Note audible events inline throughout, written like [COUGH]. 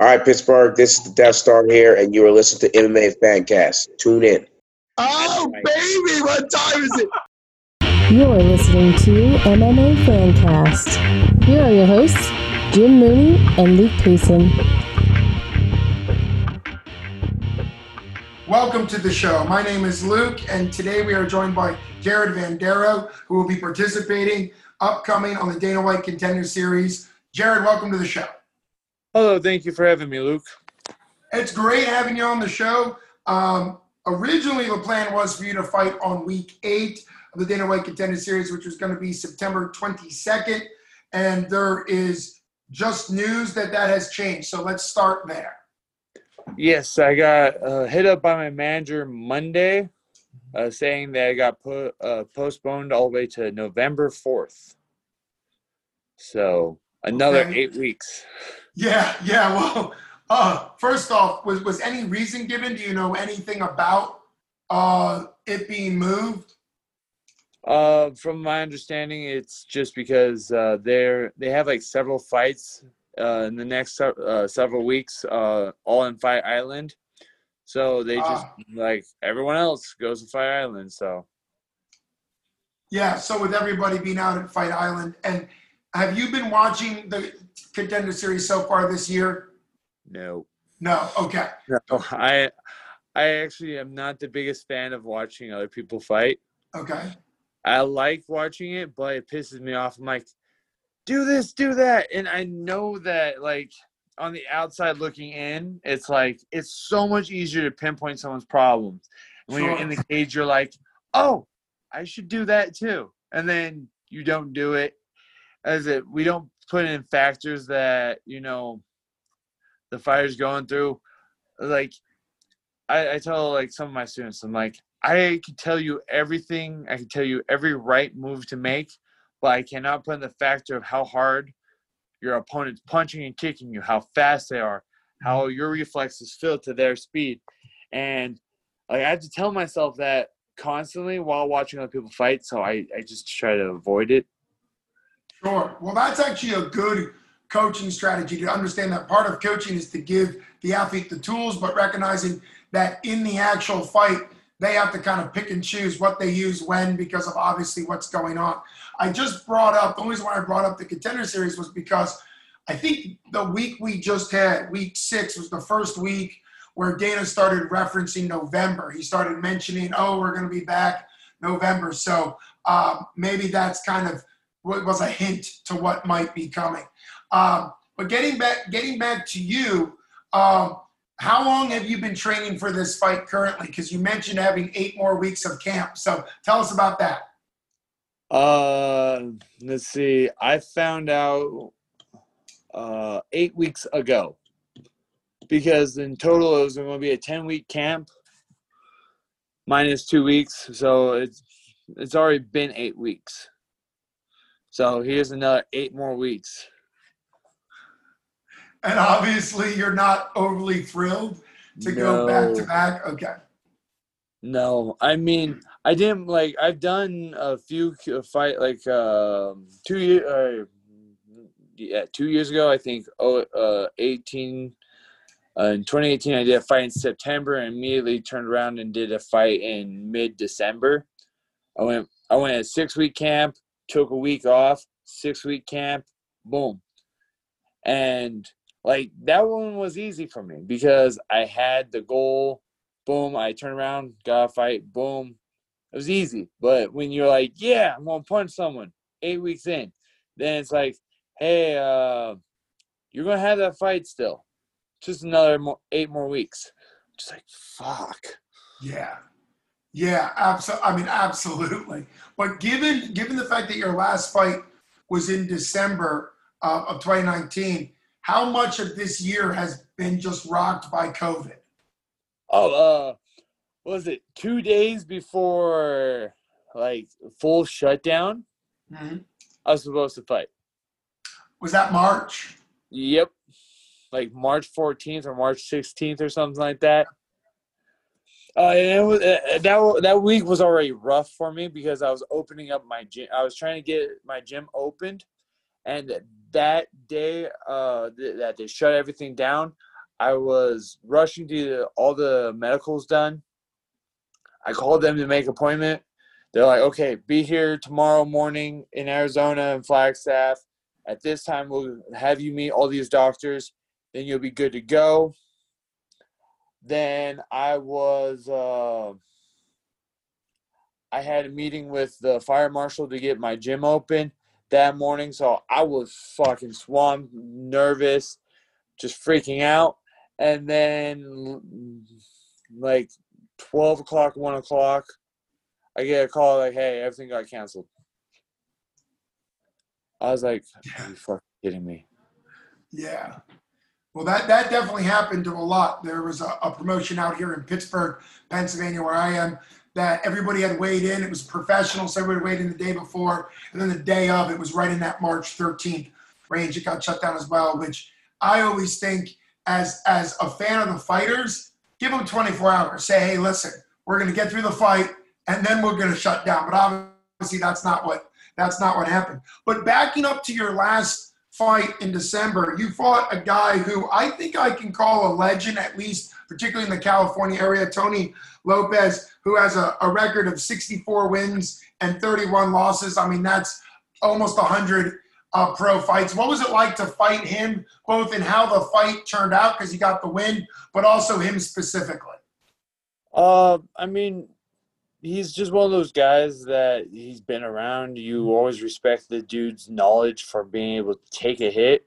All right, Pittsburgh, this is the Death Star here, and you are listening to MMA Fancast. Tune in. Oh, baby, what time is it? You're listening to MMA Fancast. Here are your hosts, Jim Mooney and Luke Payson. Welcome to the show. My name is Luke, and today we are joined by Jared Vanderaa, who will be participating upcoming on the Dana White Contender Series. Jared, welcome to the show. Hello, thank you for having me, Luke. It's great having you on the show. Um, originally, the plan was for you to fight on week eight of the Dana White Contender Series, which was going to be September 22nd. And there is just news that that has changed. So let's start there. Yes, I got uh, hit up by my manager Monday uh, saying that I got put, uh, postponed all the way to November 4th. So another Okay. eight weeks. Yeah, yeah. Well, uh, first off, was was any reason given? Do you know anything about uh, it being moved? Uh, from my understanding, it's just because uh, they're they have like several fights uh, in the next uh, several weeks, uh, all in Fight Island. So they just Ah. like everyone else goes to Fight Island. So Yeah. So with everybody being out at Fight Island, and have you been watching the Contender Series so far this year? no, No. Okay. no, I I actually am not the biggest fan of watching other people fight. Okay. I like watching it, but it pisses me off. I'm like, do this, do that. And I know that, like, on the outside looking in, it's like, it's so much easier to pinpoint someone's problems. When you're in the cage, you're like, oh, I should do that too. And then you don't do it. As it, we don't put in factors that, you know, the fire's going through. Like, I, I tell like some of my students, I'm like, I can tell you everything. I can tell you every right move to make, but I cannot put in the factor of how hard your opponent's punching and kicking you, how fast they are, how mm-hmm. your reflexes feel to their speed, and like, I have to tell myself that constantly while watching other people fight. So I, I just try to avoid it. Sure. Well, that's actually a good coaching strategy to understand that part of coaching is to give the athlete the tools, but recognizing that in the actual fight, they have to kind of pick and choose what they use when because of obviously what's going on. I just brought up the only reason why I brought up the contender series was because I think the week we just had, week six, was the first week where Dana started referencing November. He started mentioning, oh, we're going to be back November. So um, maybe that's kind of was a hint to what might be coming. Um, but getting back, getting back to you, um, how long have you been training for this fight currently? Because you mentioned having eight more weeks of camp. So tell us about that. Uh, let's see. I found out uh, eight weeks ago because in total it was going to be a ten week camp minus two weeks, so it's it's already been eight weeks. So here's another eight more weeks. And obviously, you're not overly thrilled to go back to back. Okay. No, I mean I didn't like. I've done a few fight like um, two year, uh, yeah, two years ago. I think oh, uh, eighteen. Uh, in 2018, I did a fight in September and immediately turned around and did a fight in mid December. I went I went at six week camp, took a week off, six week camp, boom, and like that one was easy for me because I had the goal boom, I turn around, got a fight, boom. It was easy. But when you're like, yeah, I'm gonna punch someone eight weeks in, then it's like, hey, uh, you're gonna have that fight still. Just another mo- eight more weeks. Just like fuck. Yeah. Yeah, absolutely. I mean, absolutely. But given given the fact that your last fight was in December uh, of 2019, how much of this year has been just rocked by COVID? Oh, uh, was it two days before like full shutdown? Mhm. I was supposed to fight. Was that March? Yep. Like March 14th or March 16th or something like that. Uh, and it was, uh, that that week was already rough for me because I was opening up my gym. I was trying to get my gym opened, and that day uh, th- that they shut everything down, I was rushing to get all the medicals done. I called them to make appointment. They're like, okay, be here tomorrow morning in Arizona and Flagstaff. At this time, we'll have you meet all these doctors. Then you'll be good to go. Then I was, uh, I had a meeting with the fire marshal to get my gym open that morning. So I was fucking swamped, nervous, just freaking out. And then, like 12 o'clock, 1 o'clock, I get a call like, hey, everything got canceled. I was like, are you fucking kidding me? Yeah. Well, that, that definitely happened to a lot. There was a, a promotion out here in Pittsburgh, Pennsylvania, where I am, that everybody had weighed in. It was professional, so everybody weighed in the day before. And then the day of, it was right in that March 13th range. It got shut down as well, which I always think as as a fan of the fighters, give them 24 hours. Say, hey, listen, we're going to get through the fight, and then we're going to shut down. But obviously, that's not what that's not what happened. But backing up to your last fight in December, you fought a guy who I think I can call a legend, at least particularly in the California area, Tony Lopez, who has a, a record of 64 wins and 31 losses. I mean, that's almost 100 uh, pro fights. What was it like to fight him, both in how the fight turned out because he got the win, but also him specifically? Uh, I mean, he's just one of those guys that he's been around. You always respect the dude's knowledge for being able to take a hit.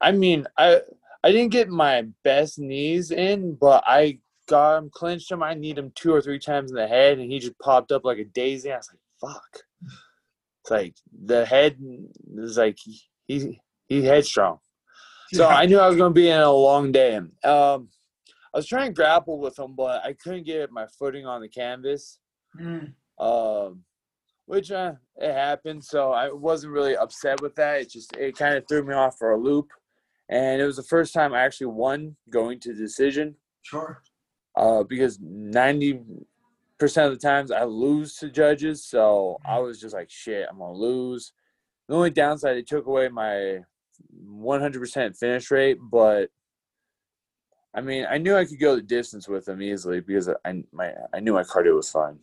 I mean, I I didn't get my best knees in, but I got him clinched him. I need him two or three times in the head, and he just popped up like a daisy. I was like, "Fuck!" It's like the head is like he he headstrong. So. I knew I was going to be in a long day. Um, I was trying to grapple with him, but I couldn't get my footing on the canvas. Mm, Um, which uh, it happened. So I wasn't really upset with that. It just it kind of threw me off for a loop, and it was the first time I actually won going to decision. sure. Uh, because ninety percent of the times I lose to judges, so I was just like, shit, I'm gonna lose. The only downside, it took away my 100% finish rate, but I mean, I knew I could go the distance with him easily because I my I knew my cardio was fine.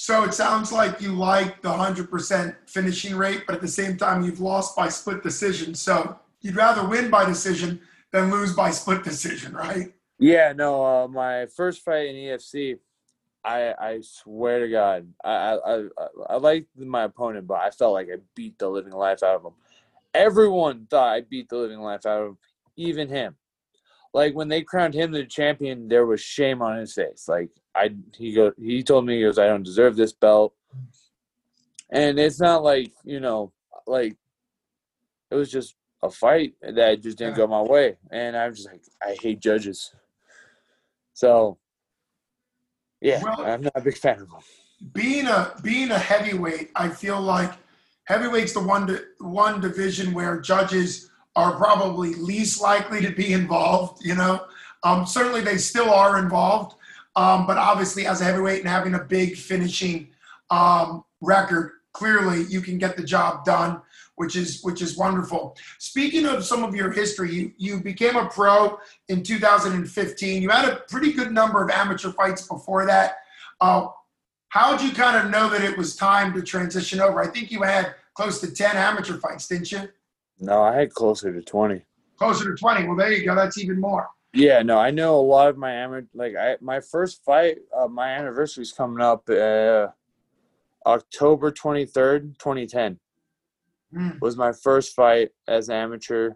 So it sounds like you like the 100% finishing rate, but at the same time, you've lost by split decision. So you'd rather win by decision than lose by split decision, right? Yeah, no. Uh, my first fight in EFC, I I swear to God, I I I, I liked my opponent, but I felt like I beat the living life out of him. Everyone thought I beat the living life out of him, even him. Like when they crowned him the champion, there was shame on his face. Like I, he go, he told me he goes, I don't deserve this belt, and it's not like you know, like it was just a fight that just didn't go my way, and I'm just like, I hate judges. So, yeah, Well- I'm not a big fan of them. being a being a heavyweight, I feel like heavyweight's the one one division where judges are probably least likely to be involved. You know, um, certainly they still are involved, um, but obviously as a heavyweight and having a big finishing um, record, clearly you can get the job done, which is which is wonderful. Speaking of some of your history, you you became a pro in 2015. You had a pretty good number of amateur fights before that. Uh, How'd you kind of know that it was time to transition over? I think you had close to 10 amateur fights, didn't you? No, I had closer to twenty. Closer to 20. Well, there you go. That's even more. Yeah, no, I know a lot of my amateur. Like I, my first fight, uh, my anniversary is coming up, uh, October twenty third, twenty ten. Hmm. was my first fight as an amateur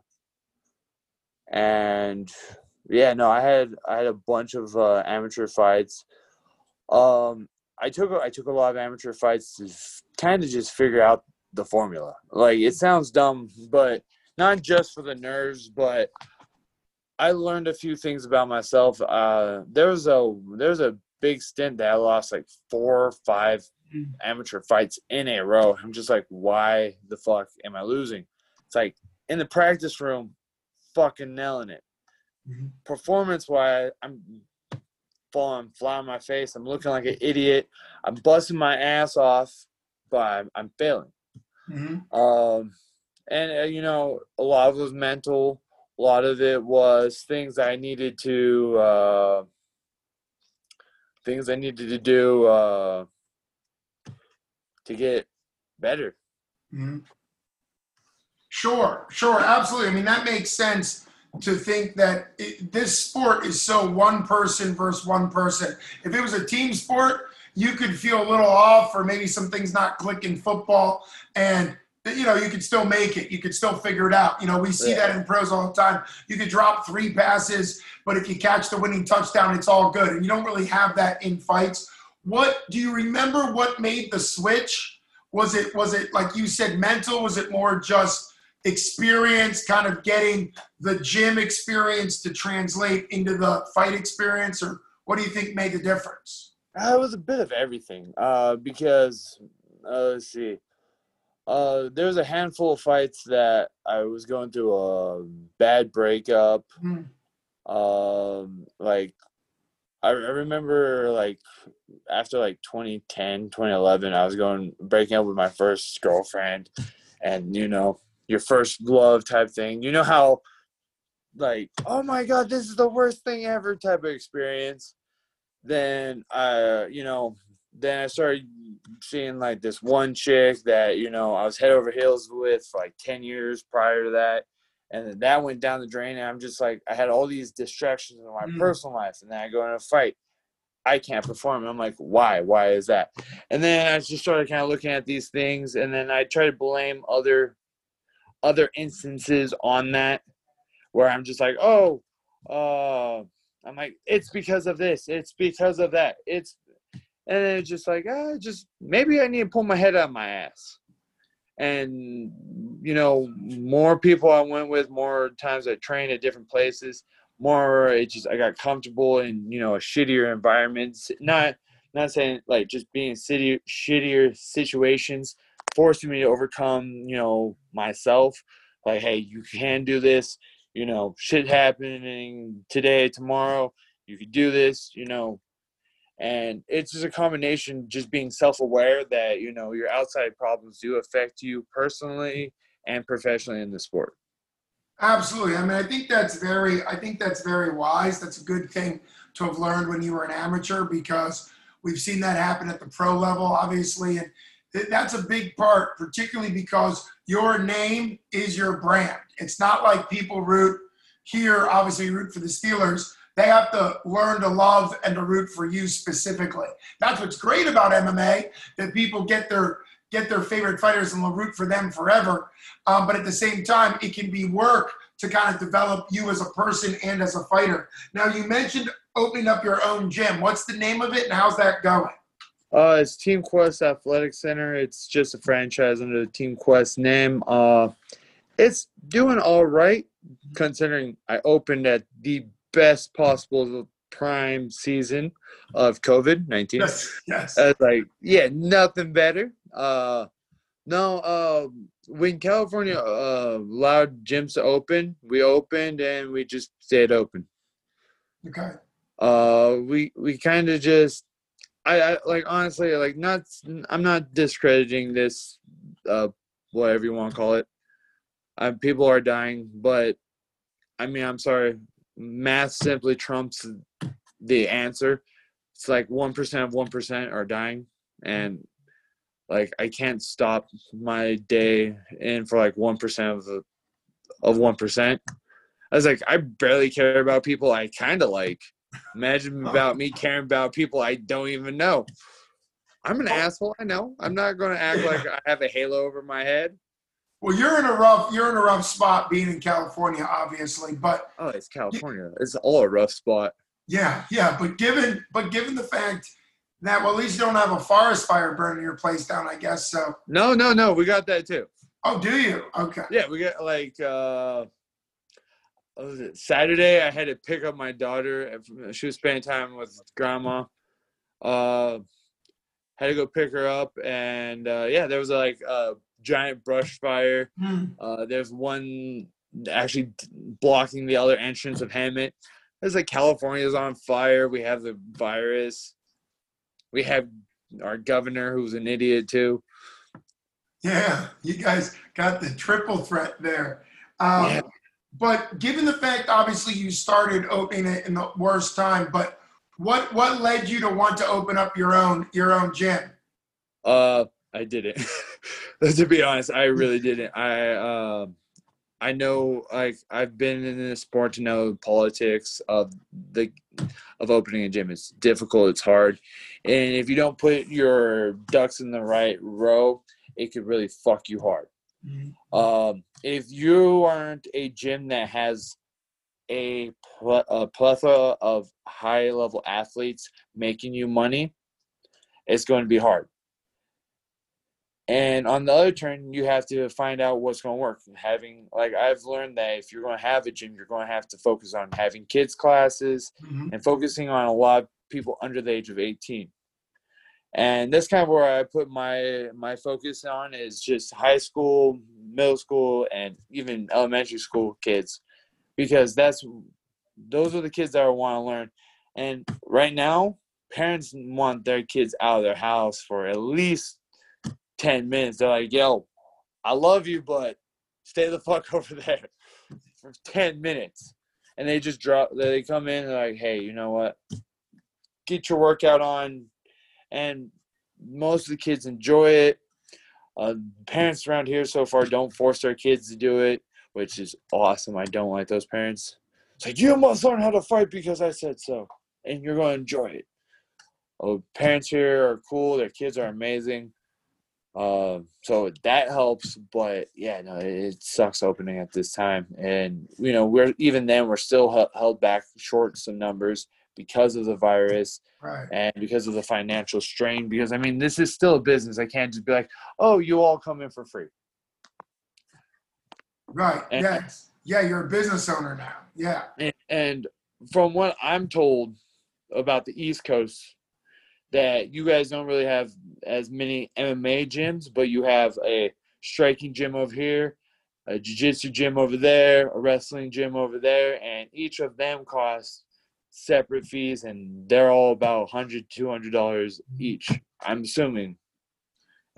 and yeah no i had i had a bunch of uh, amateur fights um i took a- i took a lot of amateur fights to kind of just figure out the formula like it sounds dumb but not just for the nerves but i learned a few things about myself uh there was a there was a big stint that i lost like four or five Mm. amateur fights in a row i'm just like why the fuck am i losing it's like in the practice room fucking nailing it Mhm. performance wise i'm falling flat on my face i'm looking like an idiot i'm busting my ass off but i'm, I'm failing Mhm. um, and uh, you know, a lot of it was mental. A lot of it was things I needed to uh, things I needed to do uh, to get better. Mhm. Sure, sure, absolutely. I mean, that makes sense to think that it, this sport is so one person versus one person. If it was a team sport, you could feel a little off, or maybe some things not clicking football, and you know you could still make it. You could still figure it out. You know, we see Yeah. that in pros all the time. You could drop three passes, but if you catch the winning touchdown, it's all good. And you don't really have that in fights. What do you remember? What made the switch? Was it was it like you said mental? Was it more just experience, kind of getting the gym experience to translate into the fight experience, or what do you think made the difference? Uh, It was a bit of everything uh, because uh, let's see. Uh, there was a handful of fights that I was going through a bad breakup. Hmm. Um, like I, I remember like after like 2010, 2011, I was going breaking up with my first girlfriend, and you know your first love type thing. You know how like oh my god, this is the worst thing ever type of experience then I, you know, then I started seeing like this one chick that you know I was head over heels with for like ten years prior to that, and then that went down the drain. And I'm just like, I had all these distractions in my Mm. personal life, and then I go in a fight. I can't perform. And I'm like, why? Why is that? And then I just started kind of looking at these things, and then I try to blame other other instances on that, where I'm just like, oh, uh, I'm like, it's because of this, it's because of that, it's, and it's just like, ah, just maybe I need to pull my head out of my ass. And you know, more people I went with, more times I trained at different places, more it just I got comfortable in you know a shittier environments. Not not saying like just being in city shittier situations, forcing me to overcome you know myself. Like, hey, you can do this you know, shit happening today, tomorrow, you could do this, you know. And it's just a combination, just being self aware that, you know, your outside problems do affect you personally and professionally in the sport. Absolutely. I mean, I think that's very, I think that's very wise. That's a good thing to have learned when you were an amateur because we've seen that happen at the pro level, obviously, and that's a big part, particularly because your name is your brand. It's not like people root here, obviously, root for the Steelers. They have to learn to love and to root for you specifically. That's what's great about MMA that people get their get their favorite fighters and will root for them forever. Um, but at the same time, it can be work to kind of develop you as a person and as a fighter. Now, you mentioned opening up your own gym. What's the name of it and how's that going? Uh, it's Team Quest Athletic Center. It's just a franchise under the Team Quest name. Uh, it's doing all right considering I opened at the best possible prime season of COVID 19. Yes, yes. I was like, yeah, nothing better. Uh, no, uh, when California uh, allowed gyms to open, we opened and we just stayed open. Okay. Uh, we we kind of just, I, I like honestly like not. I'm not discrediting this, uh, whatever you want to call it. Uh, people are dying, but I mean, I'm sorry, math simply trumps the answer. It's like one percent of one percent are dying, and like I can't stop my day in for like one percent of the of one percent. I was like, I barely care about people I kind of like. Imagine about me caring about people I don't even know. I'm an asshole. I know. I'm not going to act like I have a halo over my head. Well, you're in a rough you're in a rough spot being in California, obviously, but Oh, it's California. It's all a rough spot. yeah, yeah. But given but given the fact that well, at least you don't have a forest fire burning your place down, I guess. So, No, no, no. We got that too. oh, do you? Okay. Yeah, we got like uh what was it Saturday? I had to pick up my daughter. She was spending time with grandma. Uh, had to go pick her up, and uh, yeah, there was like a giant brush fire. Hmm. Uh, there's one actually blocking the other entrance of Hemet. There's like California's on fire. We have the virus. We have our governor who's an idiot too. Yeah, you guys got the triple threat there. Um, Yeah. but given the fact, obviously, you started opening it in the worst time, but what what led you to want to open up your own your own gym? Uh, I didn't. [LAUGHS] to be honest, I really didn't. I um, I know like I've been in this sport to know politics of the of opening a gym. It's difficult. It's hard, and if you don't put your ducks in the right row, it could really fuck you hard. Um, if you aren't a gym that has a, pl- a plethora of high level athletes making you money, it's going to be hard. And on the other turn, you have to find out what's going to work. Having like I've learned that if you're going to have a gym, you're going to have to focus on having kids classes Mhm. and focusing on a lot of people under the age of 18 and that's kind of where i put my my focus on is just high school middle school and even elementary school kids because that's those are the kids that I want to learn and right now parents want their kids out of their house for at least 10 minutes. They're like yo i love you but stay the fuck [LAUGHS] over there for 10 minutes. And they just drop they come in they're like hey you know what? Get your workout on. And most of the kids enjoy it. Uh, parents around here so far don't force their kids to do it which is awesome. I don't like those parents. It's like you must learn how to fight because i said so. And you're going to enjoy it. Oh, parents here are cool. Their kids are amazing uh, so that helps but yeah no it, it sucks opening at this time and you know we're even then we're still held back short some numbers because of the virus Right. and because of the financial strain because i mean this is still a business i can't just be like oh you all come in for free Right. And- yes. Yeah, you're a business owner now. Yeah. and, and from what i'm told about the east coast that you guys don't really have as many mma gyms but you have a striking gym over here a jiu-jitsu gym over there a wrestling gym over there and each of them cost separate fees and they're all about 100 200 dollars each i'm assuming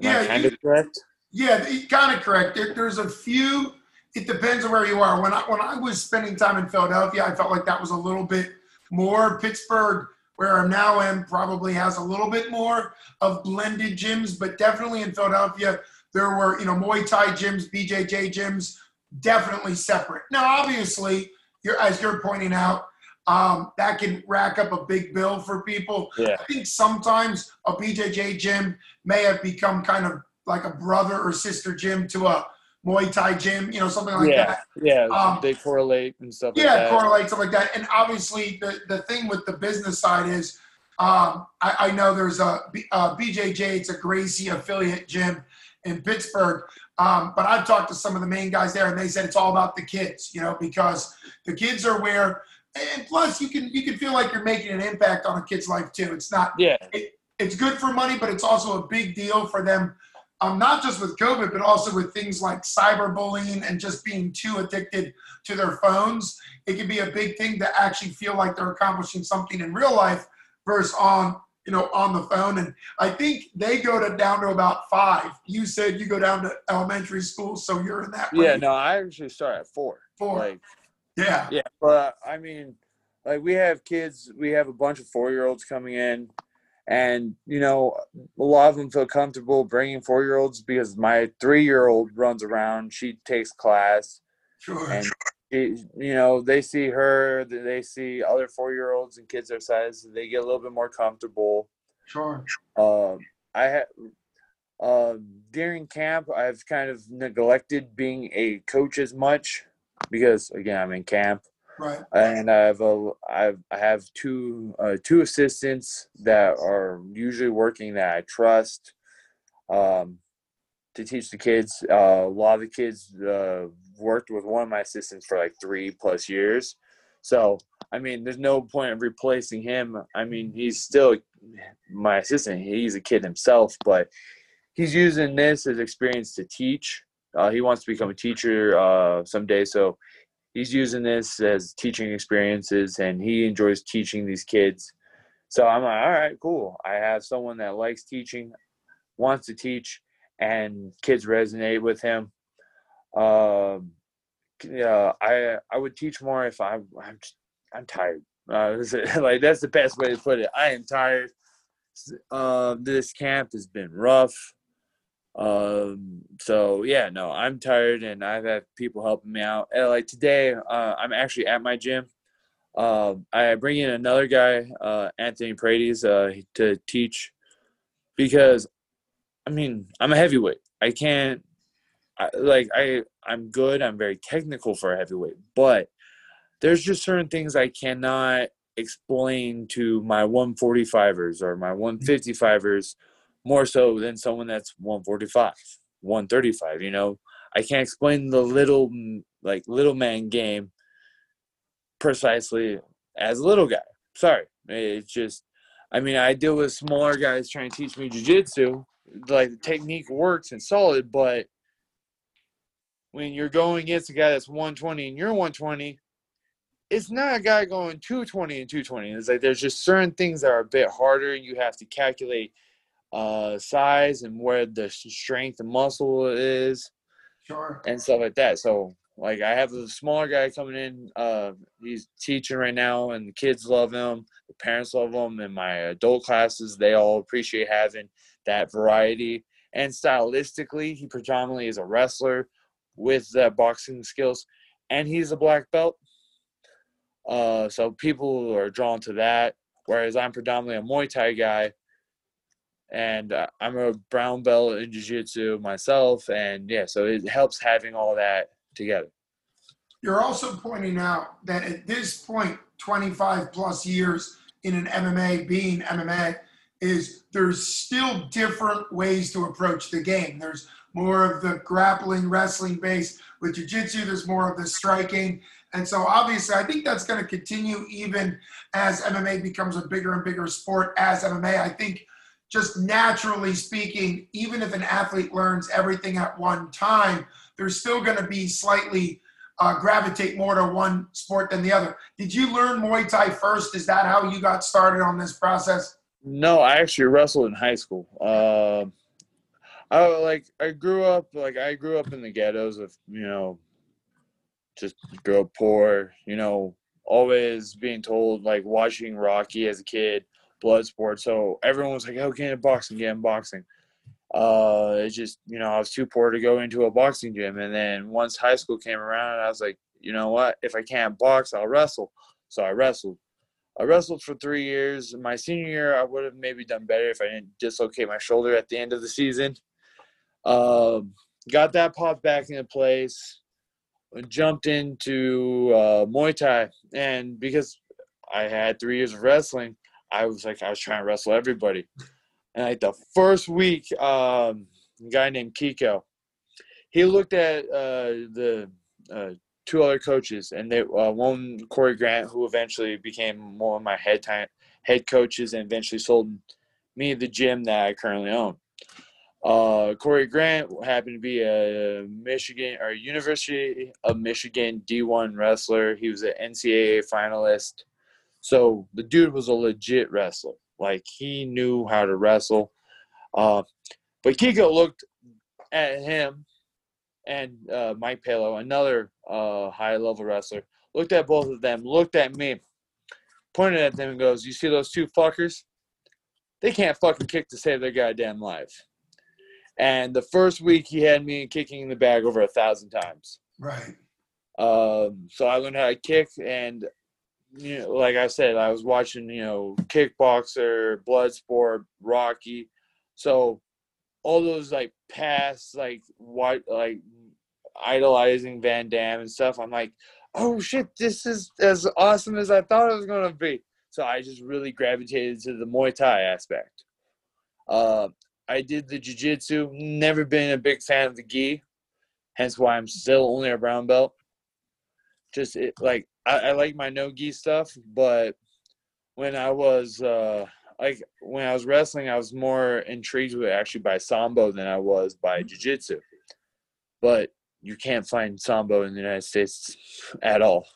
am Yeah, i kind of correct Yeah, kind of correct. There, there's a few. It depends on where you are. When I when I was spending time in Philadelphia, I felt like that was a little bit more. Pittsburgh, where I'm now am, probably has a little bit more of blended gyms, but definitely in Philadelphia, there were you know Muay Thai gyms, BJJ gyms, definitely separate. Now, obviously, you're as you're pointing out, um, that can rack up a big bill for people. Yeah. I think sometimes a BJJ gym may have become kind of like a brother or sister gym to a Muay Thai gym, you know, something like yeah that. yeah Um, they correlate and stuff like Yeah, that correlate stuff like that. And obviously, the the thing with the business side is, um, I, I know there's a, uh BJJ. It's a Gracie affiliate gym in Pittsburgh. Um, but I've talked to some of the main guys there, and they said it's all about the kids, you know, because the kids are where, and plus you can you can feel like you're making an impact on a kid's life too. It's not yeah it's good for money, but it's also a big deal for them, um, not just with COVID, but also with things like cyberbullying and just being too addicted to their phones. It can be a big thing to actually feel like they're accomplishing something in real life versus on you know on the phone. And I think they go to down to about five. You said you go down to elementary school, so you're in that. yeah range. no i actually start at four Four. like yeah. Yeah, but I mean, like we have kids, we have a bunch of four year olds coming in, and you know, a lot of them feel comfortable bringing four year olds because my three year old runs around, she takes class, Sure. and she, you know, they see her, they see other four year olds and kids their size, they get a little bit more comfortable. Sure. Um, I had. Uh, during camp, I've kind of neglected being a coach as much because, again, I'm in camp Right. and I have a I've I have two uh, two assistants that are usually working that I trust um, to teach the kids. Uh, a lot of the kids uh, worked with one of my assistants for like three plus years, so I mean, there's no point of replacing him. I mean, he's still my assistant. He's a kid himself, but he's using this as experience to teach. Uh, he wants to become a teacher uh, someday, so he's using this as teaching experiences and he enjoys teaching these kids so i'm like all right cool i have someone that likes teaching wants to teach and kids resonate with him um, yeah, I I would teach more if I'm I'm I'm tired. Uh, [LAUGHS] like that's the best way to put it. I am tired. Uh, this camp has been rough. Um, so yeah, no, I'm tired, and I've had people helping me out. And like today, uh, I'm actually at my gym. Uh, I bring in another guy, uh, Anthony Paredes, uh, to teach because, I mean, I'm a heavyweight. I can't, I, like, I I'm good. I'm very technical for a heavyweight, but there's just certain things I cannot explain to my 145ers or my 155ers more so than someone that's 145, 135. You know, I can't explain the little like little man game precisely as a little guy. Sorry, it's just. I mean, I deal with smaller guys trying to teach me jujitsu. Like the technique works and solid, but when you're going against a guy that's 120 and you're 120, it's not a guy going 220 and 220. It's like there's just certain things that are a bit harder. and You have to calculate uh, size and where the strength and muscle is, Sure. and stuff like that. So, like, I have a smaller guy coming in. Uh, he's teaching right now, and the kids love him. The parents love him, and my adult classes they all appreciate having that variety. And stylistically, he predominantly is a wrestler with that boxing skills, and he's a black belt. Uh, so people are drawn to that. Whereas I'm predominantly a Muay Thai guy, and uh, I'm a brown belt in jiu-jitsu myself and yeah so it helps having all that together You're also pointing out that at this point, 25 plus years in an MMA being MMA, is there's still different ways to approach the game. There's more of the grappling, wrestling base with jiu-jitsu. There's more of the striking. And so obviously, I think that's going to continue even as MMA becomes a bigger and bigger sport as MMA. I think just naturally speaking, even if an athlete learns everything at one time, there's still going to be slightly uh, gravitate more to one sport than the other. Did you learn Muay Thai first? Is that how you got started on this process? no i actually wrestled in high school uh, i like i grew up like i grew up in the ghettos of you know just grew up poor you know always being told like watching rocky as a kid blood sport so everyone was like oh get in boxing get in boxing. Uh it's just you know i was too poor to go into a boxing gym. And then once high school came around i was like you know what? If i can't box i'll wrestle. So i wrestled. I wrestled for three years. My senior year i would have maybe done better if i didn't dislocate my shoulder at the end of the season. Um got that popped back into place jumped into uh, muay thai. And because i had three years of wrestling i was like i was trying to wrestle everybody and like the first week, um, a guy named Kiko, he looked at uh, the uh, two other coaches, and they uh, one Corey Grant, who eventually became one of my head time, head coaches, and eventually sold me the gym that I currently own. Uh, Corey Grant happened to be a Michigan or University of Michigan D1 wrestler. He was an NCAA finalist. So the dude was a legit wrestler. Like he knew how to wrestle. Uh, but Kiko looked at him and uh, Mike Palo, another uh, high level wrestler, looked at both of them, looked at me, pointed at them, and goes, You see those two fuckers? They can't fucking kick to save their goddamn life. And the first week, he had me kicking in the bag over a thousand times. Right. Um, so I learned how to kick, and you know, like I said, I was watching, you know, Kickboxer, Bloodsport, Rocky. So all those like past, like what, like idolizing Van Damme and stuff. I'm like, oh shit, this is as awesome as I thought it was gonna be. So I just really gravitated to the Muay Thai aspect. Uh, I did the Jiu Jitsu. Never been a big fan of the gi, hence why I'm still only a brown belt. Just it, like I, I like my no gi stuff, but when I was uh, like when I was wrestling, I was more intrigued with actually by sambo than I was by jiu-jitsu. But you can't find sambo in the United States at all.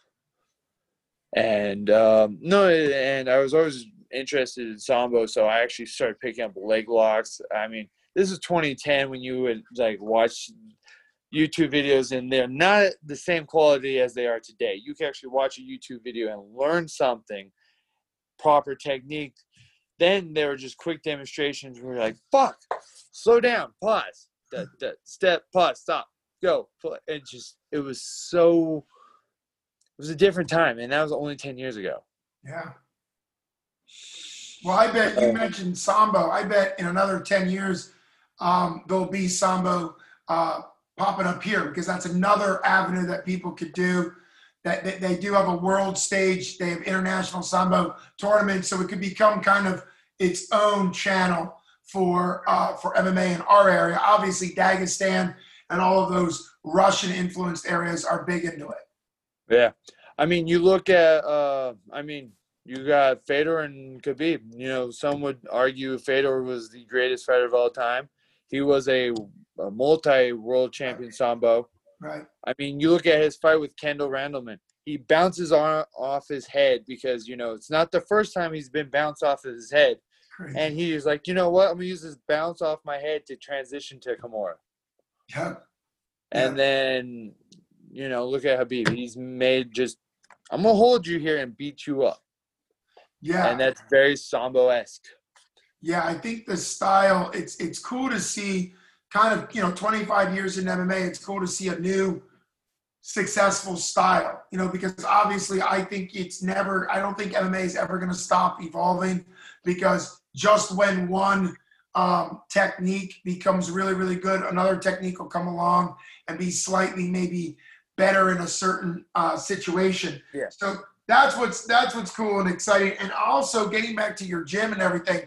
And um, no, and I was always interested in sambo, so I actually started picking up leg locks. I mean, this is 2010 when you would like watch YouTube videos, and they're not the same quality as they are today. You can actually watch a YouTube video and learn something, proper technique. Then there were just quick demonstrations where you're like, fuck, slow down, pause, da, da, step, pause, stop, go. And just, it was so, it was a different time, and that was only 10 years ago. Yeah. Well, I bet you mentioned Sambo. I bet in another 10 years, um, there'll be Sambo uh, popping up here because that's another avenue that people could do. That, they do have a world stage, they have international Sambo tournaments, so it could become kind of its own channel for uh, for MMA in our area. Obviously, Dagestan and all of those Russian influenced areas are big into it. Yeah, I mean, you look at, uh, I mean, you got Fedor and Khabib. You know, some would argue Fedor was the greatest fighter of all time. He was a, a multi-world champion sambo. Right. I mean, you look at his fight with Kevin Randleman. He bounces on off his head because you know it's not the first time he's been bounced off of his head, Crazy. and he was like, you know what? I'm gonna use this bounce off my head to transition to Kimura. Yeah. And then, you know, look at Khabib. He's made just, I'm gonna hold you here and beat you up, Yeah. and that's very Sambo esque. Yeah, I think the style it's it's cool to see kind of, you know, 25 years in MMA, it's cool to see a new successful style, you know, because obviously I think it's never I don't think MMA is ever going to stop evolving because just when one um, technique becomes really really good, another technique will come along and be slightly maybe better in a certain uh, situation. Yeah. So that's what's that's what's cool and exciting. And also getting back to your gym and everything,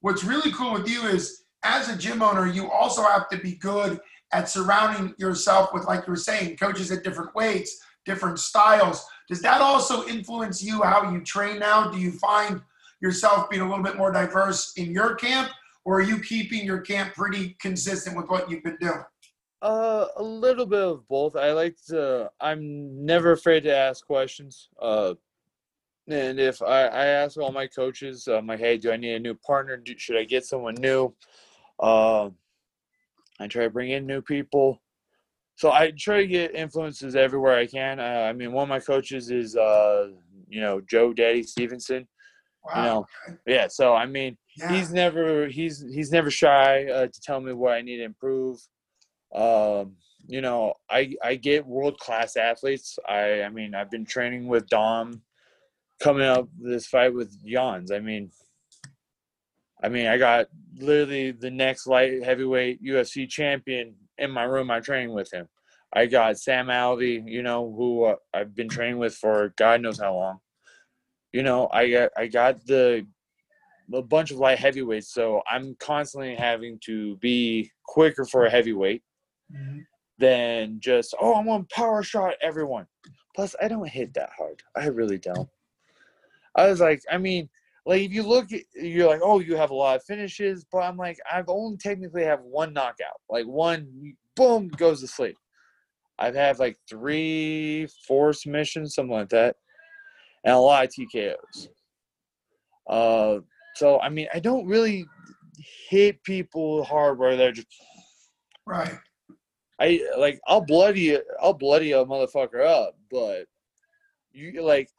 what's really cool with you is as a gym owner, you also have to be good at surrounding yourself with, like you were saying, coaches at different weights, different styles. Does that also influence you how you train now? Do you find yourself being a little bit more diverse in your camp, or are you keeping your camp pretty consistent with what you've been doing? Uh, a little bit of both. I like to. I'm never afraid to ask questions. Uh, and if I, I ask all my coaches, I'm like, hey, do I need a new partner? Do, should I get someone new? Um, I try to bring in new people. So I try to get influences everywhere I can. Uh, I mean, one of my coaches is, uh, you know, Joe Daddy Stevenson. Wow. You know, yeah. So I mean, yeah. he's never he's he's never shy uh, to tell me what I need to improve. Um, you know, I I get world class athletes. I I mean, I've been training with Dom, coming up this fight with Jans. I mean, I mean, I got literally the next light heavyweight UFC champion in my room. I'm training with him. I got Sam Alvey, you know, who uh, I've been training with for God knows how long. You know, I got I got the a bunch of light heavyweights, so I'm constantly having to be quicker for a heavyweight Mhm. than just oh I'm gonna power shot everyone. Plus, I don't hit that hard. I really don't. I was like, I mean, like if you look, at, you're like, oh, you have a lot of finishes, but I'm like, I've only technically have one knockout, like one, boom, goes to sleep. I've had like three, four submissions, something like that, and a lot of TKOs. Uh, so I mean, I don't really hit people hard where they're just Right. I like I'll bloody I'll bloody a motherfucker up, but you like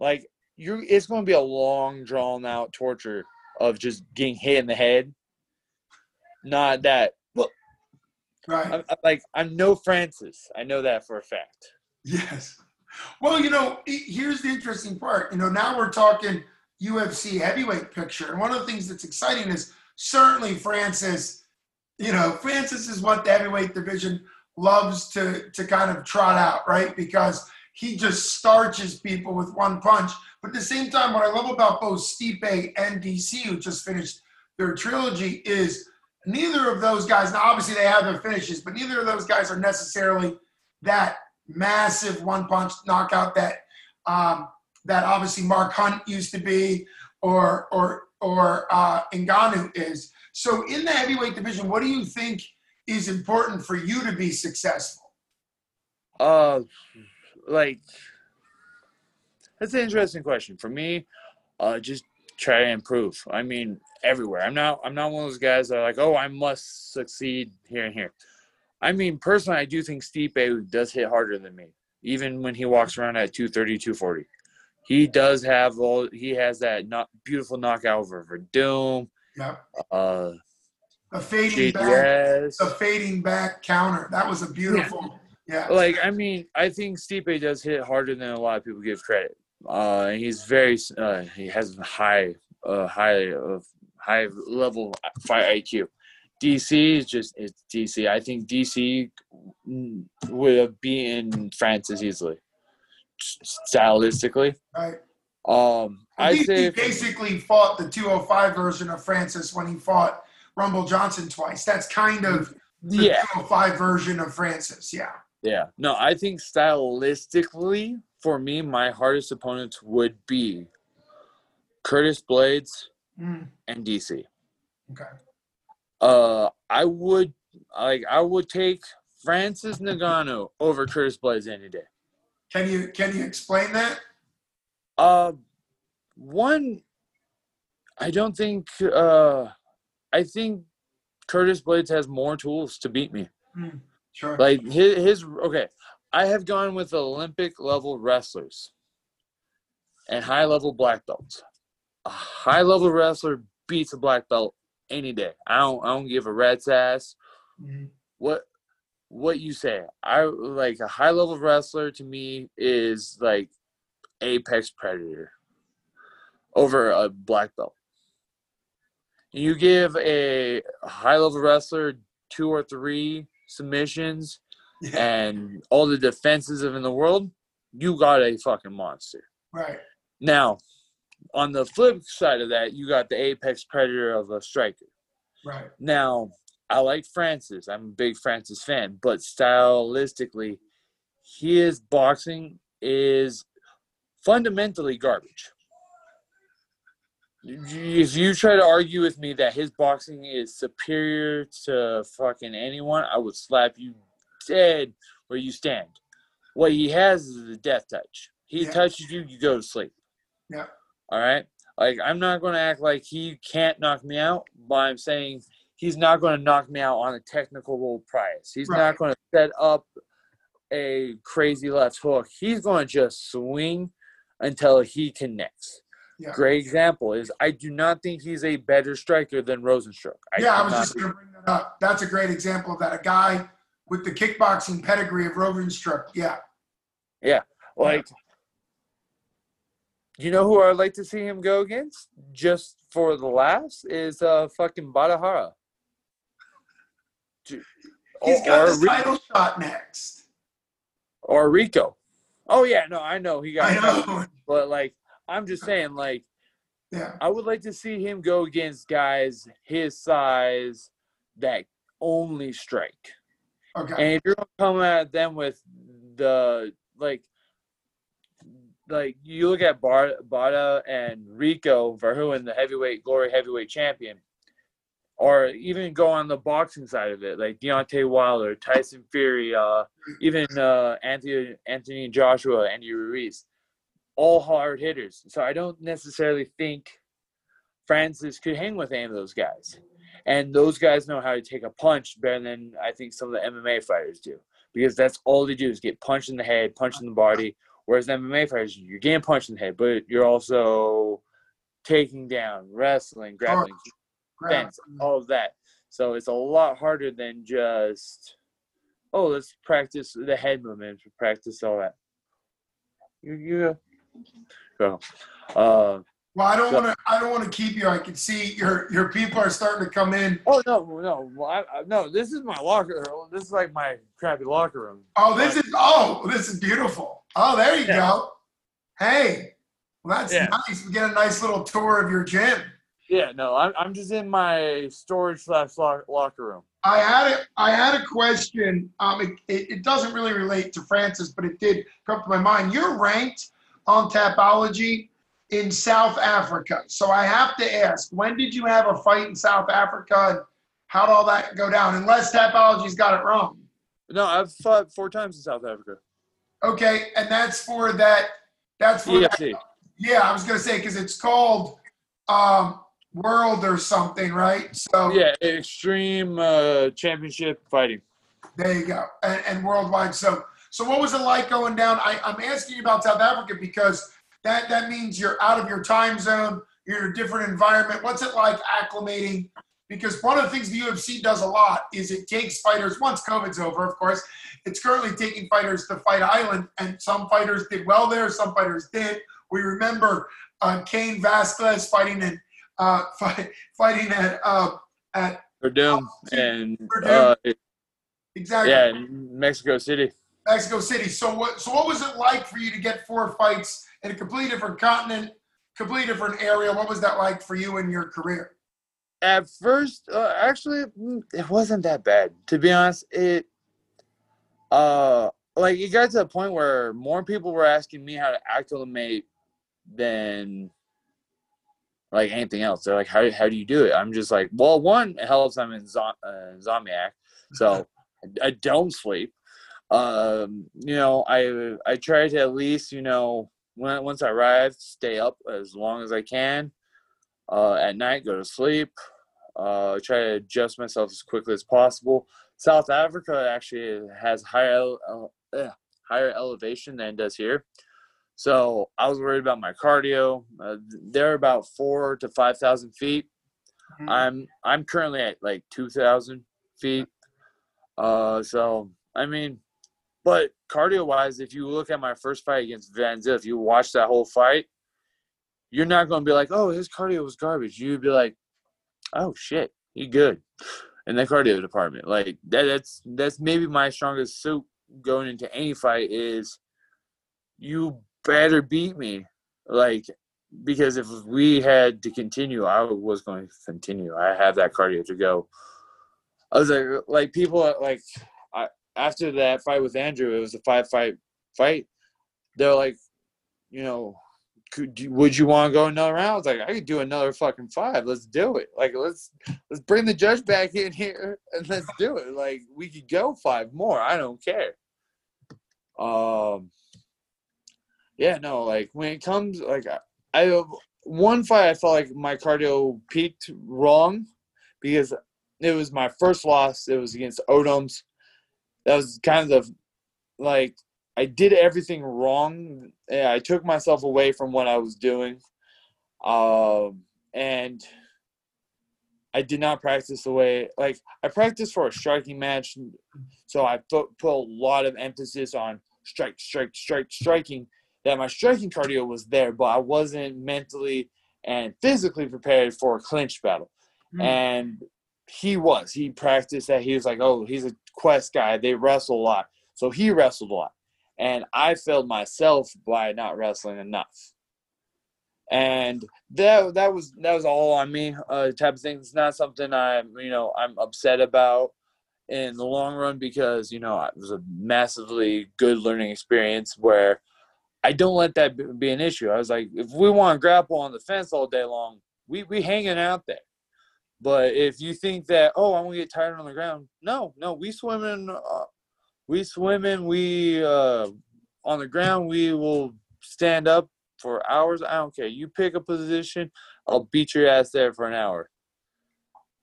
like you it's gonna be a long drawn out torture of just getting hit in the head. Not that look Right. I'm, I'm like I'm no Francis. I know that for a fact. Yes. Well, you know, here's the interesting part. You know, now we're talking UFC heavyweight picture. And one of the things that's exciting is certainly Francis, you know, Francis is what the heavyweight division loves to, to kind of trot out, right? Because he just starches people with one punch. But at the same time, what I love about both Stipe and DC, who just finished their trilogy, is neither of those guys, now obviously they have their finishes, but neither of those guys are necessarily that massive one punch knockout that um, that obviously Mark Hunt used to be or or or uh, is. So in the heavyweight division, what do you think is important for you to be successful? Uh like that's an interesting question. For me, uh just try to improve. I mean, everywhere. I'm not I'm not one of those guys that are like, oh I must succeed here and here. I mean, personally, I do think Stipe does hit harder than me, even when he walks around at 230, 240. He does have all. He has that not beautiful knockout over Werdum. Yeah. Uh, The fading back, JDS. the fading back counter. That was a beautiful. Yeah. Like, I mean, I think Stipe does hit harder than a lot of people give credit. Uh, he's very. Uh, he has a high, uh, high, uh, high level fight IQ. DC is just it's DC. I think DC would have beaten Francis easily, stylistically. Right. Um, he, say he basically fought the 205 version of Francis when he fought Rumble Johnson twice. That's kind of the yeah, 205 version of Francis. Yeah. Yeah. No, I think stylistically, for me, my hardest opponents would be Curtis Blaydes Mm, and DC. okay. Uh, I would like I would take Francis Ngannou over Curtis Blaydes any day. Can you can you explain that? Uh, one, I don't think. Uh, I think Curtis Blaydes has more tools to beat me. Mm, sure. Like his, his okay, I have gone with Olympic level wrestlers and high level black belts. A high level wrestler beats a black belt any day. I don't I don't give a rat's ass Mhm. what what you say. I like a high level wrestler to me is like apex predator over a black belt. You give a high level wrestler two or three submissions Yeah. and all the defenses of in the world, you got a fucking monster. Right. Now, on the flip side of that, you got the apex predator of a striker. Right. Now, I like Francis. I'm a big Francis fan, but stylistically, his boxing is fundamentally garbage. If you try to argue with me that his boxing is superior to fucking anyone, I would slap you dead where you stand. What he has is the death touch. He Yeah. touches you, you go to sleep. Yeah. All right. Like I'm not going to act like he can't knock me out, but I'm saying he's not going to knock me out on a technical price. He's Right. not going to set up a crazy left hook. He's going to just swing until he connects. Yeah. Great example is I do not think he's a better striker than Rozenstruik. I yeah, I was just going to bring that up. That's a great example of that. A guy with the kickboxing pedigree of Rozenstruik. Yeah. Yeah. Like. You know who I'd like to see him go against, just for the laughs, is uh fucking Badr Hari. Dude, He's got or, Ri- title shot next. or Rico. Oh yeah, no, I know he got, I know. but like I'm just saying, like Yeah. I would like to see him go against guys his size that only strike. Okay. And if you're gonna come at them with the like, like you look at Bar- Bada and Rico Verhoeven, the heavyweight glory heavyweight champion, or even go on the boxing side of it, like Deontay Wilder, Tyson Fury, uh, even uh, Anthony Anthony Joshua, Andy Ruiz, all hard hitters. So I don't necessarily think Francis could hang with any of those guys. And those guys know how to take a punch better than I think some of the MMA fighters do. Because that's all they do is get punched in the head, punched in the body. Whereas the MMA fighters, you're getting punched in the head, but you're also taking down, wrestling, grappling, defense, all of that. So it's a lot harder than just, oh, let's practice the head movements, practice all that. You, you go. Uh, Well, I don't So- want to. I don't want to keep you. I can see your your people are starting to come in. oh no, no, well, I, I, no. This is my locker. This is like my crappy locker room. Oh, this is. Oh, this is beautiful. Oh, there you Yeah. go. Hey, well, that's Yeah. nice. We get a nice little tour of your gym. Yeah, no, I'm, I'm just in my storage slash locker room. I had a, I had a question. Um, it, it, it doesn't really relate to Francis, but it did come to my mind. You're ranked on Tapology in South Africa, so I have to ask: When did you have a fight in South Africa, and how did all that go down? Unless Tapology's got it wrong. No, I've fought four times in South Africa. Okay, and that's for that. That's for that. EFC. Yeah, I was gonna say because it's called um, World or something, right? So Yeah, extreme uh, championship fighting. There you go, and, and worldwide. So, so what was it like going down? I, I'm asking you about South Africa because that that means you're out of your time zone. You're in a different environment. What's it like acclimating? Because one of the things the UFC does a lot is it takes fighters once COVID's over, of course. It's currently taking fighters to Fight Island, and some fighters did well there, some fighters did. We remember uh, Cain Velasquez fighting in uh, [LAUGHS] fight, fighting at uh, at Werdum and Werdum. uh, exactly yeah, in Mexico City. Mexico City. So what? So what was it like for you to get four fights in a completely different continent, completely different area? What was that like for you in your career? At first, uh, actually, it wasn't that bad. To be honest, it uh like it got to the point where more people were asking me how to acclimate than like anything else. They're like, "How how do you do it?" I'm just like, "Well, one, it helps. I'm in Zom- uh, Zombiac, so [LAUGHS] I don't sleep. Um, you know, I I try to at least, you know, when once I arrive, stay up as long as I can. Uh, at night, go to sleep. Uh, try to adjust myself as quickly as possible. South Africa actually has higher uh, higher elevation than it does here. So I was worried about my cardio. Uh, they're about four to five thousand feet. Mhm. I'm I'm currently at like two thousand feet. Uh, so I mean, but cardio wise, if you look at my first fight against Van Zyl, if you watch that whole fight, you're not going to be like, oh, his cardio was garbage. You'd be like, oh shit, he good in the cardio department. Like that, that's that's maybe my strongest suit going into any fight is you better beat me. Like because if we had to continue, I was going to continue. I have that cardio to go. I was like, like people like, after that fight with Andrew, it was a five fight fight. They're like, you know, could you, would you want to go another round? I was like, I could do another fucking five. Let's do it. Like, let's let's bring the judge back in here and let's do it. Like, we could go five more. I don't care. Um, yeah, no, like when it comes, like I, I one fight, I felt like my cardio peaked wrong because it was my first loss. It was against Odoms. That was kind of the like I did everything wrong. Yeah, I took myself away from what I was doing, um, and I did not practice the way like I practiced for a striking match, so I put put a lot of emphasis on strike, strike, strike, striking. That my striking cardio was there, but I wasn't mentally and physically prepared for a clinch battle. Hmm. And he was. He practiced that. He was like, oh, he's a quest guy. They wrestle a lot. So he wrestled a lot. And I failed myself by not wrestling enough. And that that was that was all on me, uh, type of thing. It's not something I'm you know I'm upset about in the long run because you know it was a massively good learning experience where I don't let that be- an issue. I was like, if we want to grapple on the fence all day long, we we hanging out there. But if you think that, oh, I'm gonna get tired on the ground, no, no, we swimming, uh, we swimming, we uh, on the ground, we will stand up for hours. I don't care. You pick a position, I'll beat your ass there for an hour.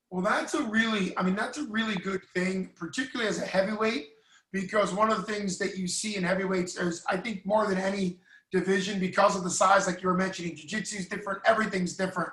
Well, that's a really, I mean, that's a really good thing, particularly as a heavyweight, because one of the things that you see in heavyweights is, I think, more than any division, because of the size, like you were mentioning, jiu-jitsu is different, everything's different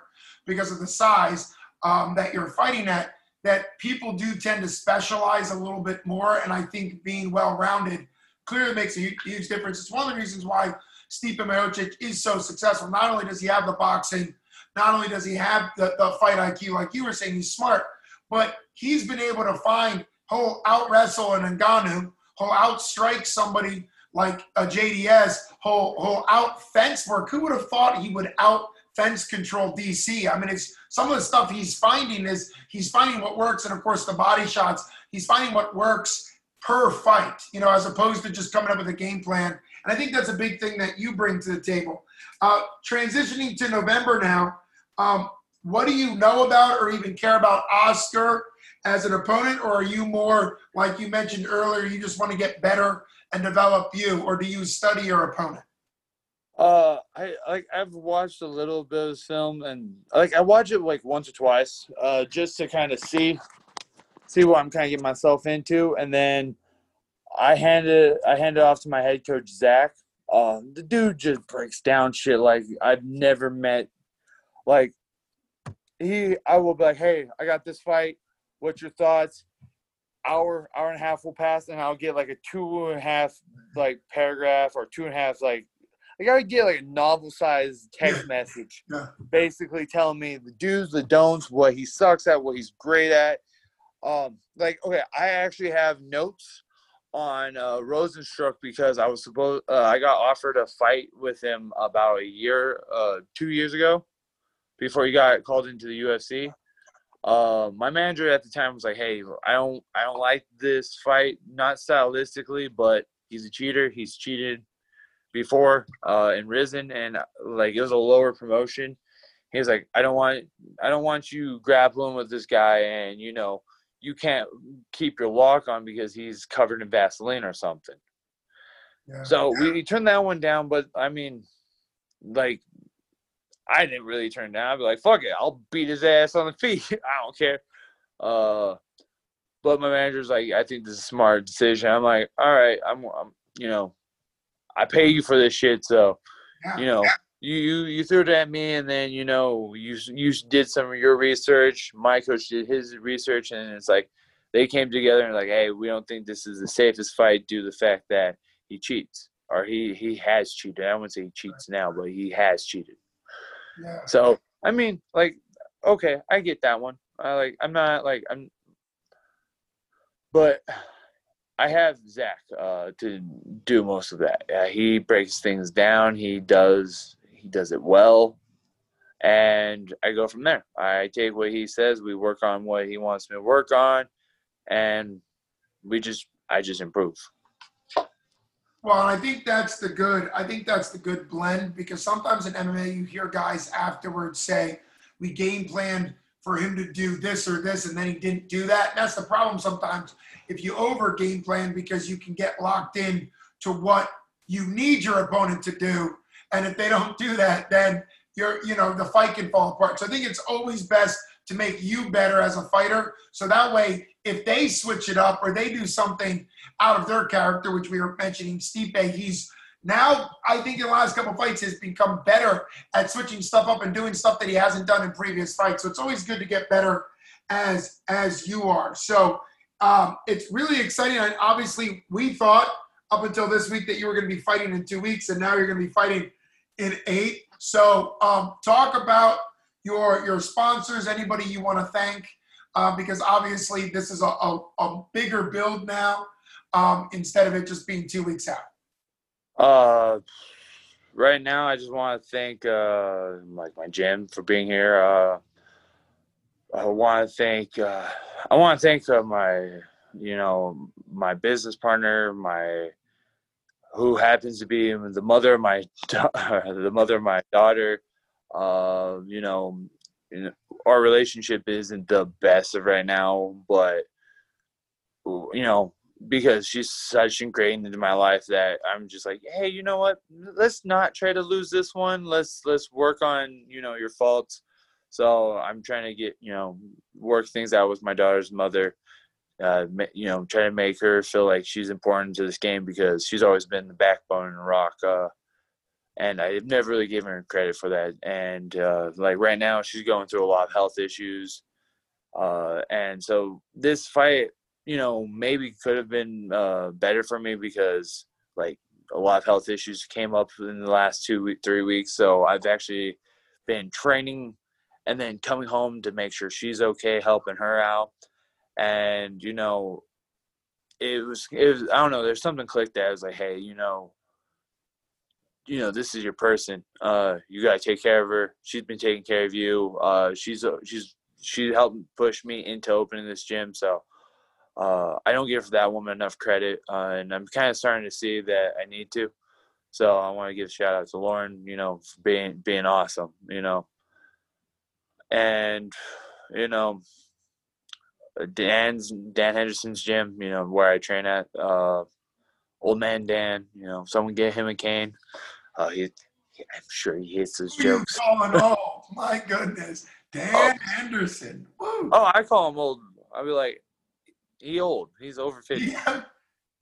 because of the size um, that you're fighting at, that people do tend to specialize a little bit more. And I think being well-rounded clearly makes a huge, huge difference. It's one of the reasons why Stipe Miocic is so successful. Not only does he have the boxing, not only does he have the, the fight IQ, like you were saying, he's smart, but he's been able to find he'll out wrestle an Ngannou, he'll outstrike somebody like a JDS, he'll, he'll out fence work. Who would have thought he would out fence control DC? I mean, it's some of the stuff he's finding is he's finding what works, and of course the body shots. He's finding what works per fight, you know, as opposed to just coming up with a game plan. And I think that's a big thing that you bring to the table. Uh, transitioning to November now, um, what do you know about or even care about Oscar as an opponent, or are you more like you mentioned earlier? You just want to get better and develop you, or do you study your opponent? Uh, I like I've watched a little bit of film, and like I watch it like once or twice, uh, just to kind of see see what I'm kind of getting myself into, and then I handed I handed off to my head coach Zach. Uh, the dude just breaks down shit like I've never met. Like he, I will be like, "Hey, I got this fight. What's your thoughts?" Hour, hour and a half will pass, and I'll get like a two and a half like paragraph or two and a half like I gotta get like a novel sized text message, Yeah. basically telling me the do's, the don'ts, what he sucks at, what he's great at. Um, like okay, I actually have notes on uh, Rozenstruik because I was supposed uh, I got offered a fight with him about a year, uh, two years ago, before he got called into the UFC. Uh, my manager at the time was like, "Hey, I don't, I don't like this fight, not stylistically, but he's a cheater. He's cheated before uh, in Rizin, and like it was a lower promotion. He was like, I don't want, I don't want you grappling with this guy, and you know, you can't keep your lock on because he's covered in Vaseline or something. Yeah. So we, we turned that one down, but I mean, like, I didn't really turn down. I'd be like, fuck it, I'll beat his ass on the [LAUGHS] feet. I don't care. Uh, but my manager's like, I think this is a smart decision. I'm like, all right, I'm, I'm you know, I pay you for this shit, so Yeah. you know, you, you you threw it at me, and then you know, you you did some of your research. My coach did his research, and it's like they came together and like, hey, we don't think this is the safest fight due to the fact that he cheats or he he has cheated. I wouldn't say he cheats now, but he has cheated. yeah. So I mean, like, okay, I get that one. I like, I'm not like I'm, but I have Zach uh, to do most of that. He breaks things down. He does he does it well, and I go from there. I take what he says. We work on what he wants me to work on, and we just I just improve. Well, I think that's the good. I think that's the good blend because sometimes in MMA you hear guys afterwards say, "We game planned for him to do this or this, and then he didn't do that." That's the problem sometimes. If you over game plan because you can get locked in to what you need your opponent to do, and if they don't do that, then you're you know the fight can fall apart. So I think it's always best to make you better as a fighter. So that way, if they switch it up or they do something out of their character, which we were mentioning, Stipe, he's now I think in the last couple of fights has become better at switching stuff up and doing stuff that he hasn't done in previous fights. So it's always good to get better as as you are. So um, it's really exciting. And obviously, we thought up until this week that you were going to be fighting in two weeks, and now you're going to be fighting in eight. So um, talk about your your sponsors, anybody you want to thank, uh, because obviously this is a, a, a bigger build now um, instead of it just being two weeks out. Uh, right now, I just want to thank uh, like my gym for being here. Uh, I want to thank uh, I want to thank uh, my you know my business partner, my who happens to be the mother of my [LAUGHS] the mother of my daughter. Uh, you know, you know, our relationship isn't the best of right now, but you know because she's such ingrained into my life that I'm just like, hey, you know what? Let's not try to lose this one. Let's let's work on you know your faults. So I'm trying to get you know work things out with my daughter's mother. Uh, you know, try to make her feel like she's important to this game because she's always been the backbone in Rock. Uh, and I've never really given her credit for that. And uh, like right now, she's going through a lot of health issues. Uh, and so this fight you know, maybe could have been uh, better for me because like a lot of health issues came up in the last two, three weeks. So I've actually been training and then coming home to make sure she's okay, helping her out. And, you know, it was, it was, I don't know, there's something clicked that I was like, hey, you know, you know, this is your person. Uh, you gotta take care of her. She's been taking care of you. Uh, she's, she's, she helped push me into opening this gym. So, uh, I don't give that woman enough credit, uh, and I'm kind of starting to see that I need to. So I want to give a shout out to Lauren, you know, for being being awesome, you know, and you know, Dan's Dan Henderson's gym, you know, where I train at. Uh, old man Dan, you know, someone get him a cane. Uh, he, I'm sure he hates those you jokes. calling? [LAUGHS] Oh my goodness, Dan Henderson. Woo. Oh, I call him old. I'll be like, he old. He's over fifty. [LAUGHS] Yeah.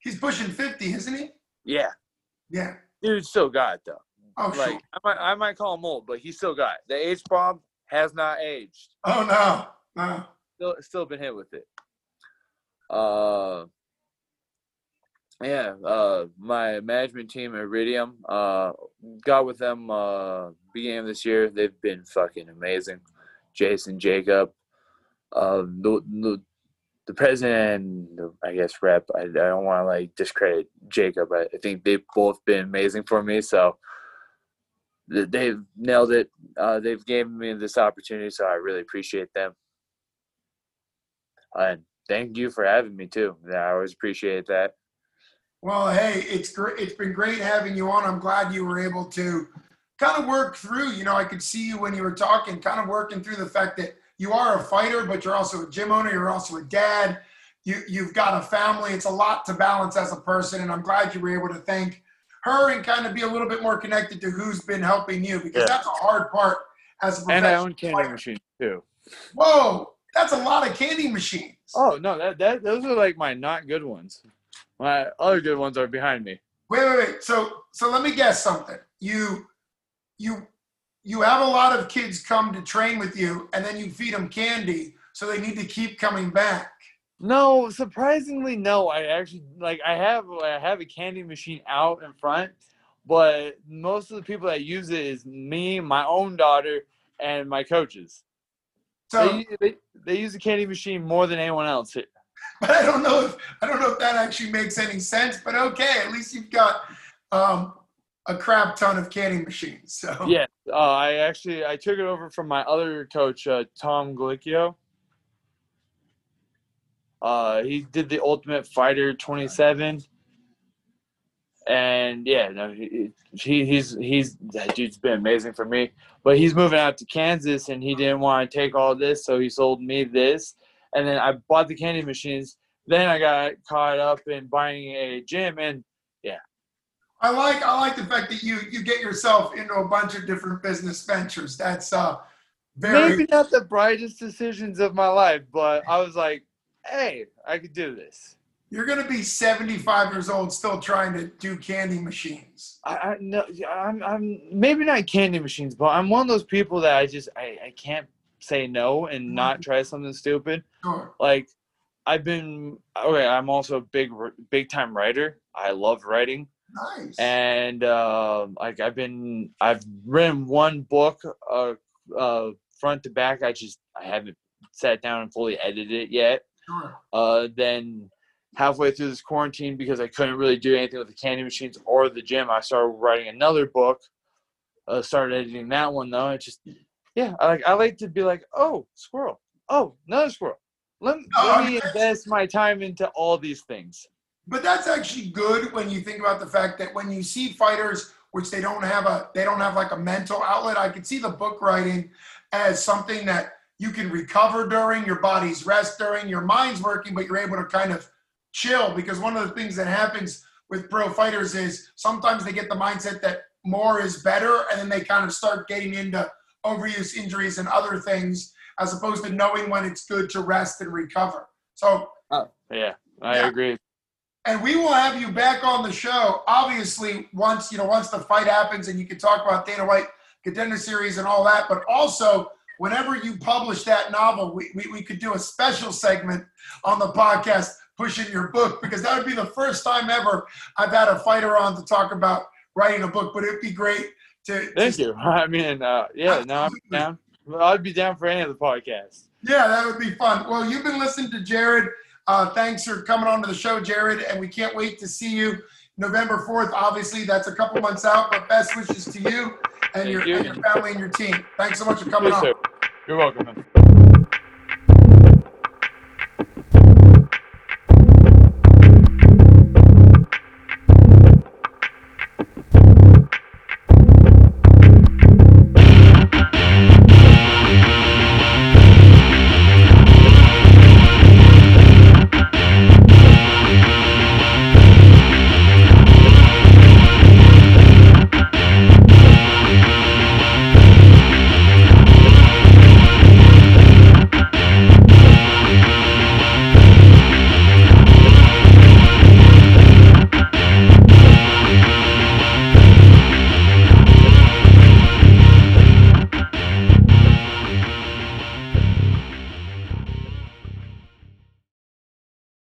He's pushing 50, isn't he? Yeah, Yeah. dude, still got it though. Oh, like sure. I might, I might call him old, but he still got it. The age bomb has not aged. Oh, no. No. Still, still been hit with it. Uh, yeah. Uh, my management team at Iridium, uh, got with them uh beginning of this year. They've been fucking amazing. Jason, Jacob, uh, the the, the president, I guess rep. I, I don't want to like discredit Jacob. but I think they've both been amazing for me. So they've nailed it. Uh, they've given me this opportunity, so I really appreciate them. And thank you for having me too. I always appreciate that. Well, hey, it's great. It's been great having you on. I'm glad you were able to kind of work through. You know, I could see you when you were talking, kind of working through the fact that you are a fighter, but you're also a gym owner. You're also a dad. You you've got a family. It's a lot to balance as a person, and I'm glad you were able to thank her and kind of be a little bit more connected to who's been helping you because Yeah. that's a hard part as a And I own candy fighter. machines too. Whoa, that's a lot of candy machines. Oh no, that, that those are like my not good ones. My other good ones are behind me. Wait, wait, wait. So, so let me guess something. You, you, you have a lot of kids come to train with you, and then you feed them candy, so they need to keep coming back. No, surprisingly, no. I actually like I have I have a candy machine out in front, but most of the people that use it is me, my own daughter, and my coaches. So, They, they, they use the candy machine more than anyone else. here. [LAUGHS] but I don't know if I don't know if that actually makes any sense. But okay, at least you've got um, a crap ton of candy machines. So, [LAUGHS] Yeah, uh, I actually I took it over from my other coach, uh, Tom Gallicchio. Uh, he did the Ultimate Fighter 27, and yeah, no, he, he he's he's that dude's been amazing for me. But he's moving out to Kansas, and he didn't want to take all this, so he sold me this, and then I bought the candy machines. Then I got caught up in buying a gym, and I like I like the fact that you you get yourself into a bunch of different business ventures. That's uh very maybe not the brightest decisions of my life, but I was like, hey, I could do this. You're going to be 75 years old still trying to do candy machines. I, I no, I'm, I'm maybe not candy machines, but I'm one of those people that I just I, I can't say no and not try something stupid. Sure. Like I've been okay. I'm also a big big time writer. I love writing, Nice. and uh, like I've been I've written one book, uh, uh, front to back. I just I haven't sat down and fully edited it yet. sure. Uh, then halfway through this quarantine, because I couldn't really do anything with the candy machines or the gym, I started writing another book. Uh, started editing that one though. It just, yeah, I like I like to be like, oh, squirrel, oh, another squirrel. Let, Oh, let me invest my time into all these things. But that's actually good when you think about the fact that when you see fighters which they don't have a they don't have like a mental outlet, I could see the book writing as something that you can recover during, your body's rest during, your mind's working, but you're able to kind of chill because one of the things that happens with pro fighters is sometimes they get the mindset that more is better and then they kind of start getting into overuse injuries and other things as opposed to knowing when it's good to rest and recover. So oh, Yeah, I Yeah. agree. And we will have you back on the show. Obviously, once you know, once the fight happens, and you can talk about Dana White contender series and all that. But also, whenever you publish that novel, we, we, we could do a special segment on the podcast pushing your book because that would be the first time ever I've had a fighter on to talk about writing a book. But it'd be great to. Thank to- you. [LAUGHS] I mean, uh, yeah, no, I'm down. I'd be down for any of the podcasts. Yeah, that would be fun. Well, you've been listening to Jared. Uh, thanks for coming on to the show, Jared. And we can't wait to see you November 4th. Obviously, that's a couple months out, but best wishes to you and, your, you. and your family and your team. Thanks so much for coming Yes, on. sir. You're welcome. man.